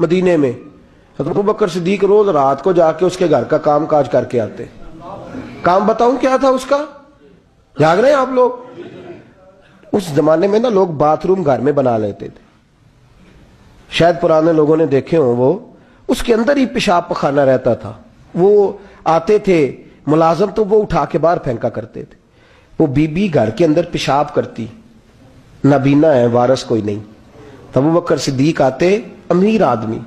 مدینے میں۔ حضرت ابو بکر صدیق روز رات کو جا کے اس کے گھر کا کام کاج کر کے آتے۔ کام بتاؤں کیا تھا اس کا؟ جاگ رہے ہیں آپ لوگ؟ اس زمانے میں نا لوگ باتھ روم گھر میں بنا لیتے تھے۔ شاید پرانے لوگوں نے دیکھے ہوں وہ۔ اس کے اندر ہی پیشاب پخانا رہتا تھا۔ وہ آتے تھے، ملازم تو وہ اٹھا کے باہر پھینکا کرتے تھے۔ وہ بی بی گھر کے اندر پیشاب کرتی۔ نبینا ہے، وارث کوئی نہیں۔ تب بکر صدیق آتے امیر آدمی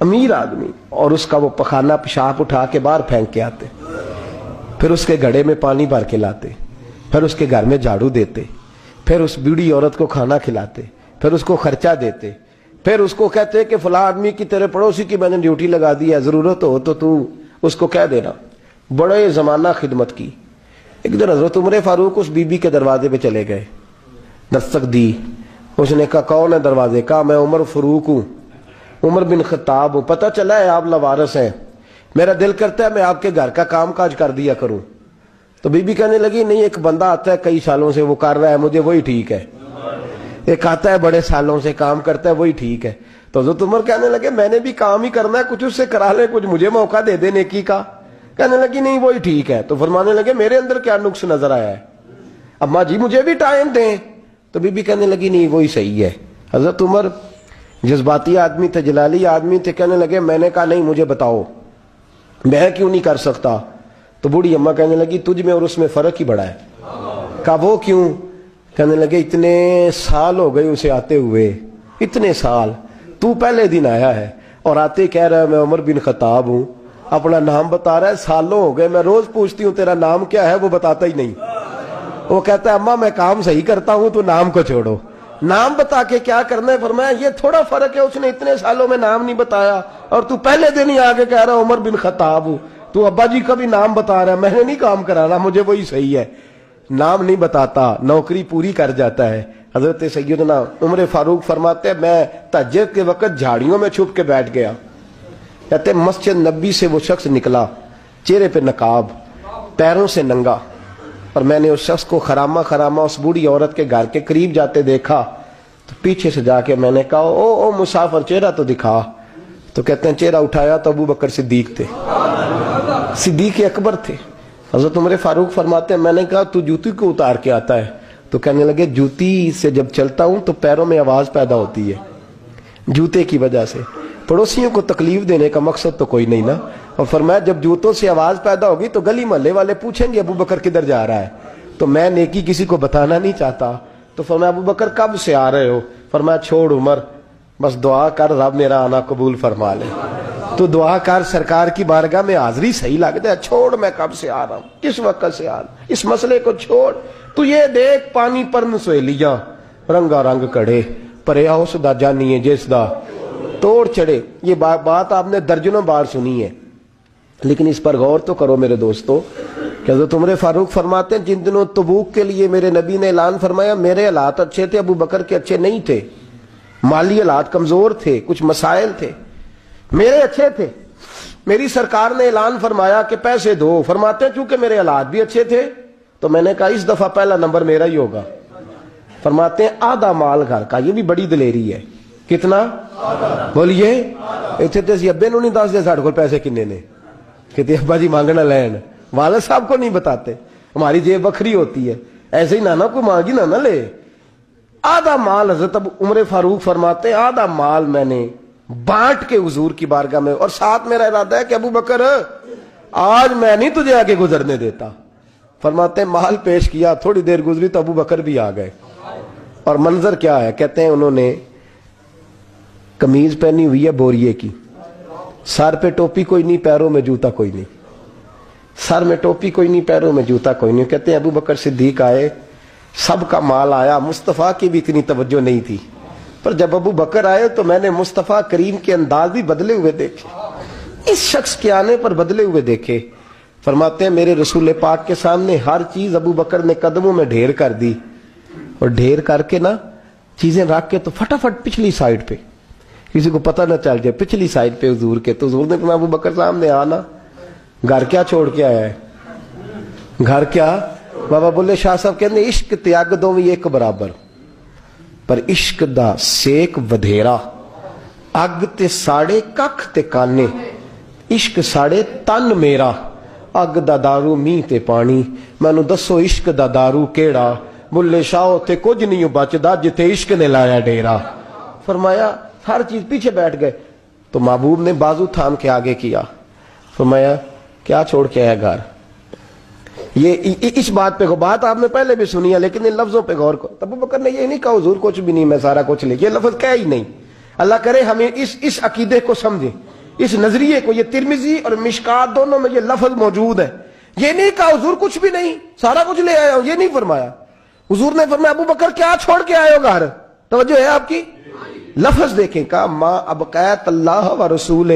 امیر آدمی، اور اس کا وہ پخانا پیشاب اٹھا کے باہر پھینک کے آتے، پھر اس کے گھڑے میں پانی بھر کے لاتے، پھر اس کے گھر میں جھاڑو دیتے، پھر اس بیڑی عورت کو کھانا کھلاتے، پھر اس کو خرچہ دیتے، پھر اس کو کہتے کہ فلاں آدمی کی تیرے پڑوسی کی میں نے ڈیوٹی لگا دی ہے، ضرورت ہو تو تو اس کو کہہ دینا۔ بڑے زمانہ خدمت کی۔ ایک دن حضرت عمر فاروق اس بی بی کے دروازے پہ چلے گئے۔ دستک دی۔ اس نے کہا، کون ہے دروازے کا؟ میں عمر فروق ہوں۔ عمر بن خطاب ہوں۔ پتہ چلا ہے آپ لوارس ہیں۔ میرا دل کرتا ہے میں آپ کے گھر کا کام کاج کر دیا کروں۔ تو بی بی کہنے لگی، نہیں، ایک بندہ آتا ہے، کئی سالوں سے وہ کر رہا ہے، مجھے وہی ٹھیک ہے۔ ایک آتا ہے، بڑے سالوں سے کام کرتا ہے، وہی ٹھیک ہے۔ تو حضرت عمر کہنے لگے، میں نے بھی کام ہی کرنا ہے، کچھ اس سے کرا لے کچھ مجھے موقع دے دے نیکی کا۔ کہنے لگی، نہیں، وہی ٹھیک ہے۔ تو فرمانے لگے، میرے اندر کیا نقص نظر آیا ہے؟ اما جی مجھے بھی ٹائم دیں۔ تو بی بی کہنے لگی، نہیں، وہی صحیح ہے۔ حضرت عمر جذباتی آدمی تھے، جلالی آدمی تھے، کہنے لگے، میں نے کہا، نہیں، مجھے بتاؤ۔ میں کیوں نہیں کر سکتا؟ تو بوڑھی اما کہنے لگی، تجھ میں اور اس میں فرق ہی بڑا ہے۔ کہا، وہ کیوں؟ کہنے لگے، اتنے سال ہو گئے اسے آتے ہوئے، اتنے سال۔ تو پہلے دن آیا ہے اور آتے کہہ رہا ہے، میں عمر بن خطاب ہوں، اپنا نام بتا رہا ہے، سالوں ہو گئے، میں روز پوچھتی ہوں، تیرا نام کیا ہے؟ وہ بتاتا ہی نہیں۔ وہ کہتا ہے اما میں کام صحیح کرتا ہوں، تو نام کو چھوڑو۔ نام بتا کے کیا کرنا ہے؟ فرمایا، یہ تھوڑا فرق ہے، اس نے اتنے سالوں میں نام نہیں بتایا، اور تو پہلے دن ہی آگے کہہ رہا، عمر بن خطاب ہوں۔ تو ابا جی کا بھی نام بتا رہا ہے، میں نے نہیں کام کرانا، مجھے وہی صحیح ہے۔ نام نہیں بتاتا، نوکری پوری کر جاتا ہے۔ حضرت سیدنا عمر فاروق فرماتے، میں تجد کے وقت جھاڑیوں میں چھپ کے بیٹھ گیا۔ کہتے، مسجد نبی سے وہ شخص نکلا، چہرے پہ نقاب، پیروں سے ننگا۔ اور میں نے اس شخص کو خرامہ خرامہ، اس بوڑھی عورت کے گھر کے قریب جاتے دیکھا۔ تو پیچھے سے جا کے میں نے کہا، او او مسافر، چہرہ تو دکھا۔ تو کہتے ہیں، چہرہ اٹھایا تو ابو بکر صدیق تھے۔ صدیق اکبر تھے۔ حضرت عمر فاروق فرماتے ہیں، میں نے کہا، تو جوتی کو اتار کے آتا ہے۔ تو کہنے لگے، جوتی سے جب چلتا ہوں تو پیروں میں آواز پیدا ہوتی ہے۔ جوتے کی وجہ سے۔ پڑوسیوں کو تکلیف دینے کا مقصد تو کوئی نہیں نا۔ اور فرمایا، جب جوتوں سے آواز پیدا ہوگی تو گلی محلے والے پوچھیں گے، ابو بکر کدھر جا رہا ہے۔ تو میں نیکی کسی کو بتانا نہیں چاہتا۔ تو فرمایا، ابو بکر، کب سے آ رہے ہو؟ فرمایا، چھوڑ عمر، بس دعا کر، رب میرا آنا قبول فرما لے۔ تو دعا کر، سرکار کی بارگاہ میں حاضری صحیح لگتا ہے چھوڑ، میں کب سے آ رہا ہوں؟ کس وقت سے آ رہا ہوں؟ اس مسئلے کو چھوڑ۔ تو یہ دیکھ، پانی پر نسویلیاں، رنگا رنگ کڑے پریا اس دا جانی ہے جس دا۔ توڑ چڑے یہ بات آپ نے درجنوں بار سنی ہے۔ لیکن اس پر غور تو کرو میرے دوستو کہ حضرت عمر فاروق فرماتے ہیں، جن دنوں تبوک کے لیے میرے نبی نے اعلان فرمایا، میرے حالات اچھے تھے، ابو بکر کے اچھے نہیں تھے۔ مالی حالات کمزور تھے، کچھ مسائل تھے۔ میرے اچھے تھے۔ میری سرکار نے اعلان فرمایا کہ پیسے دو۔ فرماتے ہیں، چونکہ میرے حالات بھی اچھے تھے، تو میں نے کہا، اس دفعہ پہلا نمبر میرا ہی ہوگا۔ فرماتے ہیں، آدھا مال گھر کا، یہ بھی بڑی دلیری ہے۔ کتنا؟ بولیے، اتنے ابے نو نہیں دس دے، ساڑھے کو پیسے کنے نے؟ کہتے ابا جی مانگنا لین۔ والد صاحب کو نہیں بتاتے۔ ہماری جیب بکھری ہوتی ہے۔ ایسے ہی نانا کو مانگی نہ لے۔ آدھا مال حضرت اب عمر فاروق فرماتے، آدھا مال میں نے بانٹ کے حضور کی بارگاہ میں اور ساتھ میرا ارادہ ہے کہ ابو بکر، آج میں نہیں تجھے آگے گزرنے دیتا۔ فرماتے، مال پیش کیا، تھوڑی دیر گزری تو ابو بکر بھی آ گئے۔ اور منظر کیا ہے؟ کہتے ہیں، انہوں نے کمیز پہنی ہوئی ہے بوریے کی۔ سر پہ ٹوپی کوئی نہیں، پیروں میں جوتا کوئی نہیں۔ سر میں ٹوپی کوئی نہیں، پیروں میں جوتا کوئی نہیں۔ کہتے ہیں ابو بکر صدیق آئے، سب کا مال آیا۔ مصطفیٰ کی بھی اتنی توجہ نہیں تھی۔ پر جب ابو بکر آئے تو میں نے مصطفیٰ کریم کے انداز بھی بدلے ہوئے دیکھے۔ اس شخص کے آنے پر بدلے ہوئے دیکھے۔ فرماتے ہیں، میرے رسول پاک کے سامنے ہر چیز ابو بکر نے قدموں میں ڈھیر کر دی۔ اور ڈھیر کر کے نا، چیزیں رکھ کے تو فٹافٹ پچھلی سائڈ پہ۔ کسی کو پتہ نہ چل جائے، پچھلی سائڈ پہ حضور کے۔ تو حضور نے ابو بکر سامنے آنا۔ گھر کیا چھوڑ کے آیا ہے؟ گھر کیا؟ بابا بلے شاہ صاحب کہتے عشق تیاگ دو میں ایک برابر۔ پر عشق دا سیک ودھیرا۔ اگ تے ساڑے ککھ تے کانے۔ عشق ساڑے تن میرا۔ اگ دا دارو می تے پانی۔ مینو دسو عشق دا دارو کیڑا۔ بلے شاہو تے کچھ نہیں بچدا جتے عشق نے لایا ڈیرا۔ فرمایا، ہر چیز پیچھے بیٹھ گئے۔ تو محبوب نے بازو تھام کے آگے کیا۔ فرمایا کیا چھوڑ کے آیا گھر؟ یہ اس بات پہ بات آپ نے پہلے بھی سنی ہے، لیکن ان لفظوں پہ غور کر تب بکر نے یہ نہیں کہا، حضور کچھ بھی نہیں، میں سارا کچھ لے یہ لفظ کہہ ہی نہیں۔ اللہ کرے ہمیں اس اس عقیدے کو سمجھیں۔ اس نظریے کو، یہ ترمیزی اور مشکات دونوں میں یہ لفظ موجود ہے۔ یہ نہیں کہا، حضور کچھ بھی نہیں، سارا کچھ لے آیا۔ ہوں یہ نہیں فرمایا۔ حضور نے فرمایا ابو بکر کیا چھوڑ کے آئے ہو گھر؟ توجہ ہے آپ کی؟ لفظ دیکھیں، کہا، ما ابقیت اللہ و رسول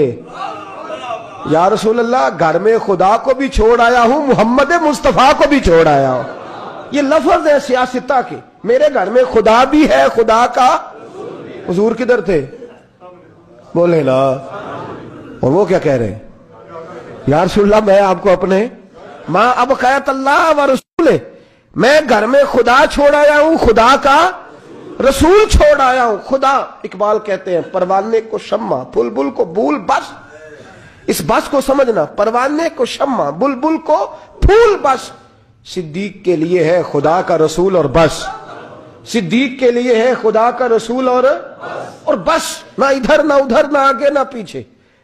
یا رسول اللہ، گھر میں خدا کو بھی چھوڑ آیا ہوں، محمد مصطفیٰ کو بھی چھوڑ آیا ہوں۔ یہ لفظ ہے سیاستہ کے۔ میرے گھر میں خدا بھی ہے، خدا کا حضور کدھر تھے؟ بولے نا۔ اور وہ کیا کہہ رہے ہیں؟ یا رسول اللہ، میں آپ کو اپنے ماں، اب قیت اللہ و رسول، میں گھر میں خدا چھوڑ آیا ہوں، خدا کا رسول چھوڑ آیا ہوں۔ خدا اقبال کہتے ہیں پروانے کو شمع پھل بل کو بول، بس۔ اس بس کو سمجھنا پروانے کو شمع، بلبل کو پھول بس۔ صدیق کے لیے ہے خدا کا رسول اور بس۔ صدیق کے لیے ہے خدا کا رسول اور اور بس۔ نہ ادھر نہ ادھر، نہ آگے، نہ پیچھے۔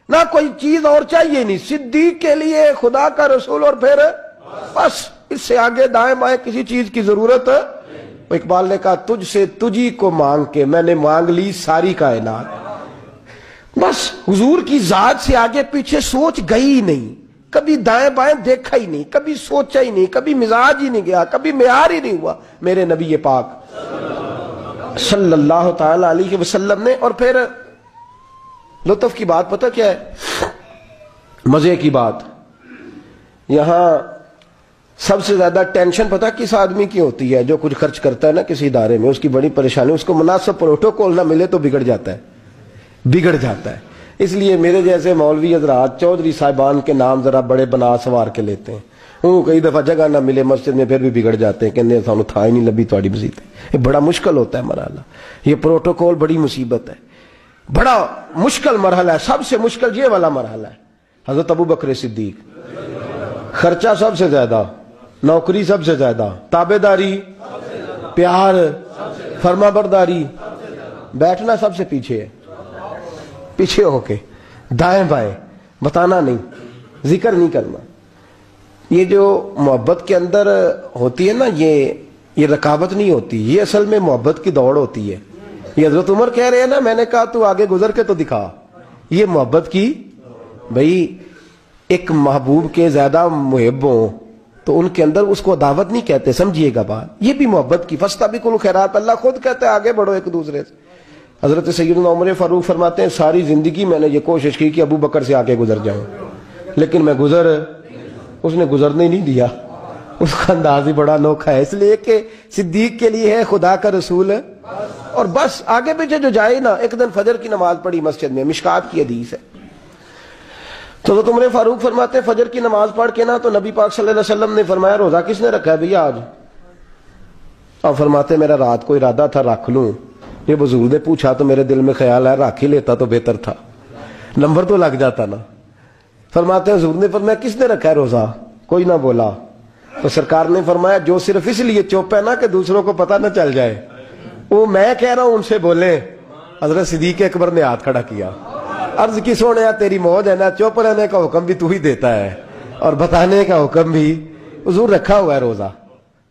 نہ کوئی چیز اور چاہیے نہیں۔ صدیق کے لیے خدا کا رسول اور پھر بس۔ اس سے آگے دائیں بائیں کسی چیز کی ضرورت اقبال نے کہا، تجھ سے، تجھی کو مانگ کے میں نے مانگ لی ساری کائنات۔ بس حضور کی ذات سے آگے پیچھے سوچ گئی ہی نہیں۔ کبھی دائیں بائیں دیکھا ہی نہیں، کبھی سوچا ہی نہیں، کبھی مزاج ہی نہیں گیا، کبھی معیار ہی نہیں ہوا۔ میرے نبی پاک صلی اللہ تعالی علیہ وسلم نے، اور پھر لطف کی بات، پتہ کیا ہے؟ مزے کی بات۔ یہاں سب سے زیادہ ٹینشن پتہ کس آدمی کی ہوتی ہے جو کچھ خرچ کرتا ہے نا کسی ادارے میں، اس کی بڑی پریشانی، اس کو مناسب پروٹوکول نہ ملے تو بگڑ جاتا ہے۔ بگڑ جاتا ہے۔ اس لیے میرے جیسے مولوی حضرات چودھری صاحبان کے نام ذرا بڑے بنا سوار کے لیتے ہیں۔ وہ کئی دفعہ جگہ نہ ملے مسجد میں، پھر بھی بگڑ جاتے ہیں۔ کہنے سانو تھا ہی نہیں لبھی تھوڑی مزید یہ بڑا مشکل ہوتا ہے مرحلہ یہ پروٹوکول بڑی مصیبت ہے۔ بڑا مشکل مرحلہ ہے، سب سے مشکل یہ والا مرحلہ ہے۔ حضرت ابو بکر صدیق۔ خرچہ سب سے زیادہ، نوکری سب سے زیادہ تابے داری پیار فرما برداری بیٹھنا سب سے پیچھے ہے۔ پیچھے ہو کے۔ دائیں بائیں۔ بتانا نہیں۔ ذکر نہیں کرنا۔ یہ جو محبت کے اندر ہوتی ہے نا، یہ یہ رکاوٹ نہیں ہوتی۔ یہ اصل میں محبت کی دوڑ ہوتی ہے۔ یہ حضرت عمر کہہ رہے ہیں نا، میں نے کہا تو آگے گزر کے تو دکھا۔ یہ محبت کی، بھائی، ایک محبوب کے زیادہ محب ہوں تو ان کے اندر اس کو دعوت نہیں کہتے۔ سمجھیے گا بات۔ یہ بھی محبت کی۔ فستا بھی کل خیرات اللہ خود کہتے آگے بڑھو ایک دوسرے سے۔ حضرت سیدنا عمر فاروق فرماتے ہیں، ساری زندگی میں نے یہ کوشش کی کہ ابو بکر سے آگے گزر جاؤں۔ لیکن میں گزر، اس نے گزرنے نہیں دیا۔ اس کا انداز ہی بڑا نوکھا ہے۔ اس لیے کہ صدیق کے لیے ہے، خدا کا رسول۔ اور بس آگے پیچھے جو جائے نا، ایک دن فجر کی نماز پڑھی مسجد میں، مشکات کی حدیث ہے۔ تو تو نے فاروق فرماتے ہیں، فجر کی نماز پڑھ کے نا تو نبی پاک صلی اللہ علیہ وسلم نے فرمایا، روزہ کس نے رکھا ہے بھیا آج؟ اور فرماتے میرا رات کو ارادہ تھا، رکھ لوں۔ یہ بزرگ نے پوچھا تو میرے دل میں خیال ہے راکھی لیتا تو بہتر تھا۔ نمبر تو لگ جاتا نا۔ فرماتے ہیں حضور نے فرمایا، کس نے رکھا ہے روزہ؟ کوئی نہ بولا۔ تو سرکار نے فرمایا، جو صرف اس لیے چپ ہے نا کہ دوسروں کو پتہ نہ چل جائے۔ وہ میں کہہ رہا ہوں، ان سے بولیں۔ حضرت صدیق اکبر نے ہاتھ کھڑا کیا۔ عرض کی سونے تیری موج ہے نا، چپ رہنے کا حکم بھی تو ہی دیتا ہے۔ اور بتانے کا حکم بھی۔ حضور رکھا ہوا ہے روزہ۔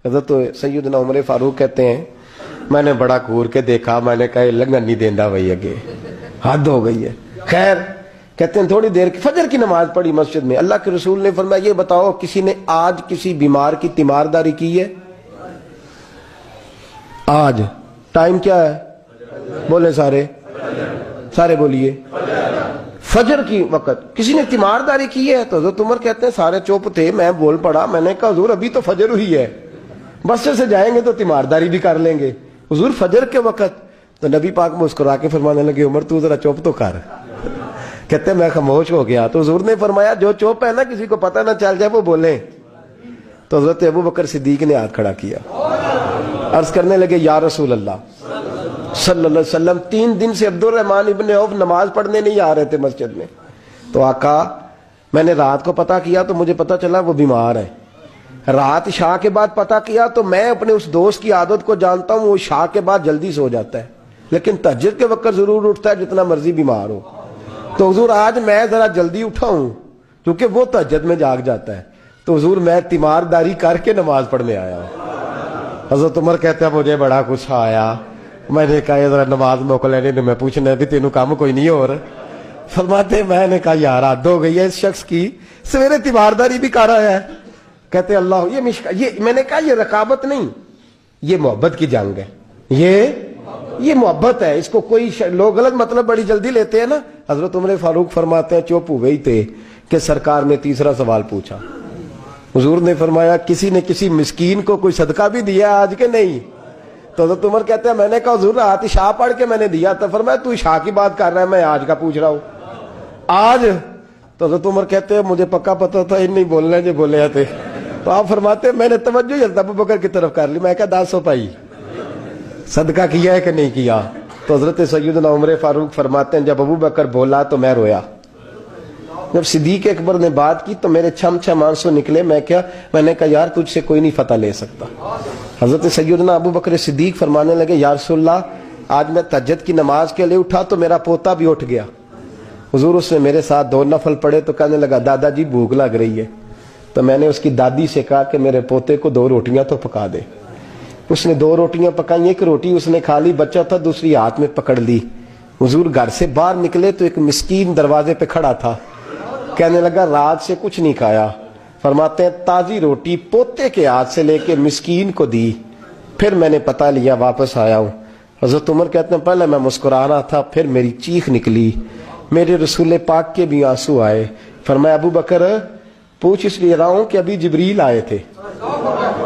حضرت سیدنا عمر فاروق کہتے ہیں میں نے بڑا کور کے دیکھا، میں نے کہا لگن نہیں دینا بھائی اگے۔ حد ہو گئی ہے۔ خیر، کہتے ہیں تھوڑی دیر کی فجر کی نماز پڑھی مسجد میں۔ اللہ کے رسول نے فرمایا، یہ بتاؤ، کسی نے آج کسی بیمار کی تیمارداری کی ہے؟ آج۔ ٹائم کیا ہے؟ بولے سارے۔ سارے بولیے۔ فجر کی وقت۔ کسی نے تیمارداری کی ہے؟ تو حضرت عمر کہتے ہیں، سارے چوپ تھے، میں بول پڑا۔ میں نے کہا، حضور، ابھی تو فجر ہوئی ہے۔ بس سے جائیں گے تو تیمارداری بھی کر لیں گے۔ حضور فجر کے وقت تو نبی پاک مسکرا کے فرمانے لگے، عمر، تو ذرا چپ تو کر۔ کہتے، میں خاموش ہو گیا۔ تو حضور نے فرمایا، جو چپ ہے نا، کسی کو پتہ نہ چل جائے، وہ بولیں۔ تو حضرت ابو بکر صدیق نے ہاتھ کھڑا کیا۔ عرض کرنے لگے، یا رسول اللہ، صلی اللہ علیہ وسلم، تین دن سے عبد الرحمن ابن عوف نماز پڑھنے نہیں آ رہے تھے مسجد میں۔ تو آقا، میں نے رات کو پتہ کیا تو مجھے پتا چلا وہ بیمار ہے رات شاہ کے بعد پتا کیا تو میں اپنے اس دوست کی عادت کو جانتا ہوں، وہ شاہ کے بعد جلدی سو جاتا ہے۔ لیکن تجد کے وقت ضرور اٹھتا ہے جتنا مرضی بیمار ہو۔ تو حضور، آج میں ذرا جلدی اٹھا ہوں کیونکہ وہ تجد میں جاگ جاتا ہے۔ تو حضور، میں تیمارداری کر کے نماز پڑھنے آیا ہوں۔ حضرت عمر کہتے ہیں، مجھے بڑا کچھ آیا۔ میں نے کہا، یہ ذرا نماز موقع لینے میں پوچھنا بھی تینوں کام کوئی نہیں ہو رہا فرماتے، میں نے کہا، یار حد ہو گئی ہے اس شخص کی۔ سویرے تیمارداری بھی کر رہا ہے۔ کہتے اللہ، یہ مشکا، یہ میں نے کہا یہ رقابت نہیں، یہ محبت کی جنگ ہے، یہ یہ محبت ہے، اس کو کوئی لوگ غلط مطلب بڑی جلدی لیتے ہیں نا۔ حضرت عمر فاروق فرماتے ہیں، چوپ ہو گئی تھے کہ سرکار نے تیسرا سوال پوچھا۔ حضور نے فرمایا، کسی نے کسی مسکین کو کوئی صدقہ بھی دیا آج کے نہیں۔ تو حضرت عمر کہتے ہیں، میں نے کہا، حضور رات شاہ پڑھ کے میں نے دیا تھا۔ فرمایا، تو شاہ کی بات کر رہا ہے، میں آج کا پوچھ رہا ہوں۔ آج تو حضرت عمر کہتے ہیں، مجھے پکا پتا تھا ان نہیں بولنے جو بولے تھے تو آپ فرماتے ہیں، میں نے توجہ حضرت ابو بکر کی طرف کر لی۔ میں کہا دس سو پائی صدقہ کیا ہے کہ نہیں کیا؟ تو حضرت سیدنا عمر فاروق فرماتے ہیں، جب ابو بکر بولا تو میں رویا۔ جب صدیق اکبر نے بات کی تو میرے چھم چھم آنسو نکلے۔ میں کیا، میں نے کہا، یار، تجھ سے کوئی نہیں فتح لے سکتا۔ حضرت سیدنا ابو بکر صدیق فرمانے لگے، یا رسول اللہ، آج میں تجد کی نماز کے لیے اٹھا تو میرا پوتا بھی اٹھ گیا۔ حضور اس نے میرے ساتھ دو نفل پڑے تو کہنے لگا، دادا جی بھوک لگ رہی ہے۔ تو میں نے اس کی دادی سے کہا کہ میرے پوتے کو دو روٹیاں تو پکا دے۔ اس نے دو روٹیاں پکائی، ایک روٹی اس نے کھا لی، بچہ تھا، دوسری ہاتھ میں پکڑ لی۔ حضور گھر سے باہر نکلے تو ایک مسکین دروازے پہ کھڑا تھا۔ کہنے لگا، رات سے کچھ نہیں کھایا۔ فرماتے ہیں، تازی روٹی پوتے کے ہاتھ سے لے کے مسکین کو دی۔ پھر میں نے پتا لیا، واپس آیا ہوں۔ حضرت عمر کہتے ہیں، پہلے میں مسکرا رہا تھا، پھر میری چیخ نکلی۔ میرے رسول پاک کے بھی آنسو آئے۔ فرمایا، ابو بکر پوچھ اس لیے رہا ہوں کہ ابھی جبریل آئے تھے۔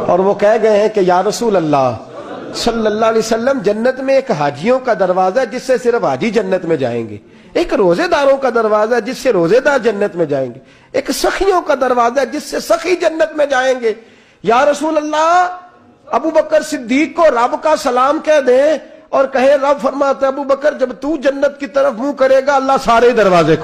اور وہ کہہ گئے ہیں کہ یا رسول اللہ، صلی اللہ علیہ وسلم، جنت میں ایک حاجیوں کا دروازہ ہے جس سے صرف حاجی جنت میں جائیں گے۔ ایک روزے داروں کا دروازہ ہے جس سے روزے دار جنت میں جائیں گے۔ ایک سخیوں کا دروازہ ہے جس سے سخی جنت میں جائیں گے۔ یا رسول اللہ، ابو بکر صدیق کو رب کا سلام کہہ دیں اور کہے رب فرماتا ابو بکر، جب تو جنت کی طرف منہ کرے گا، اللہ سارے دروازے کھو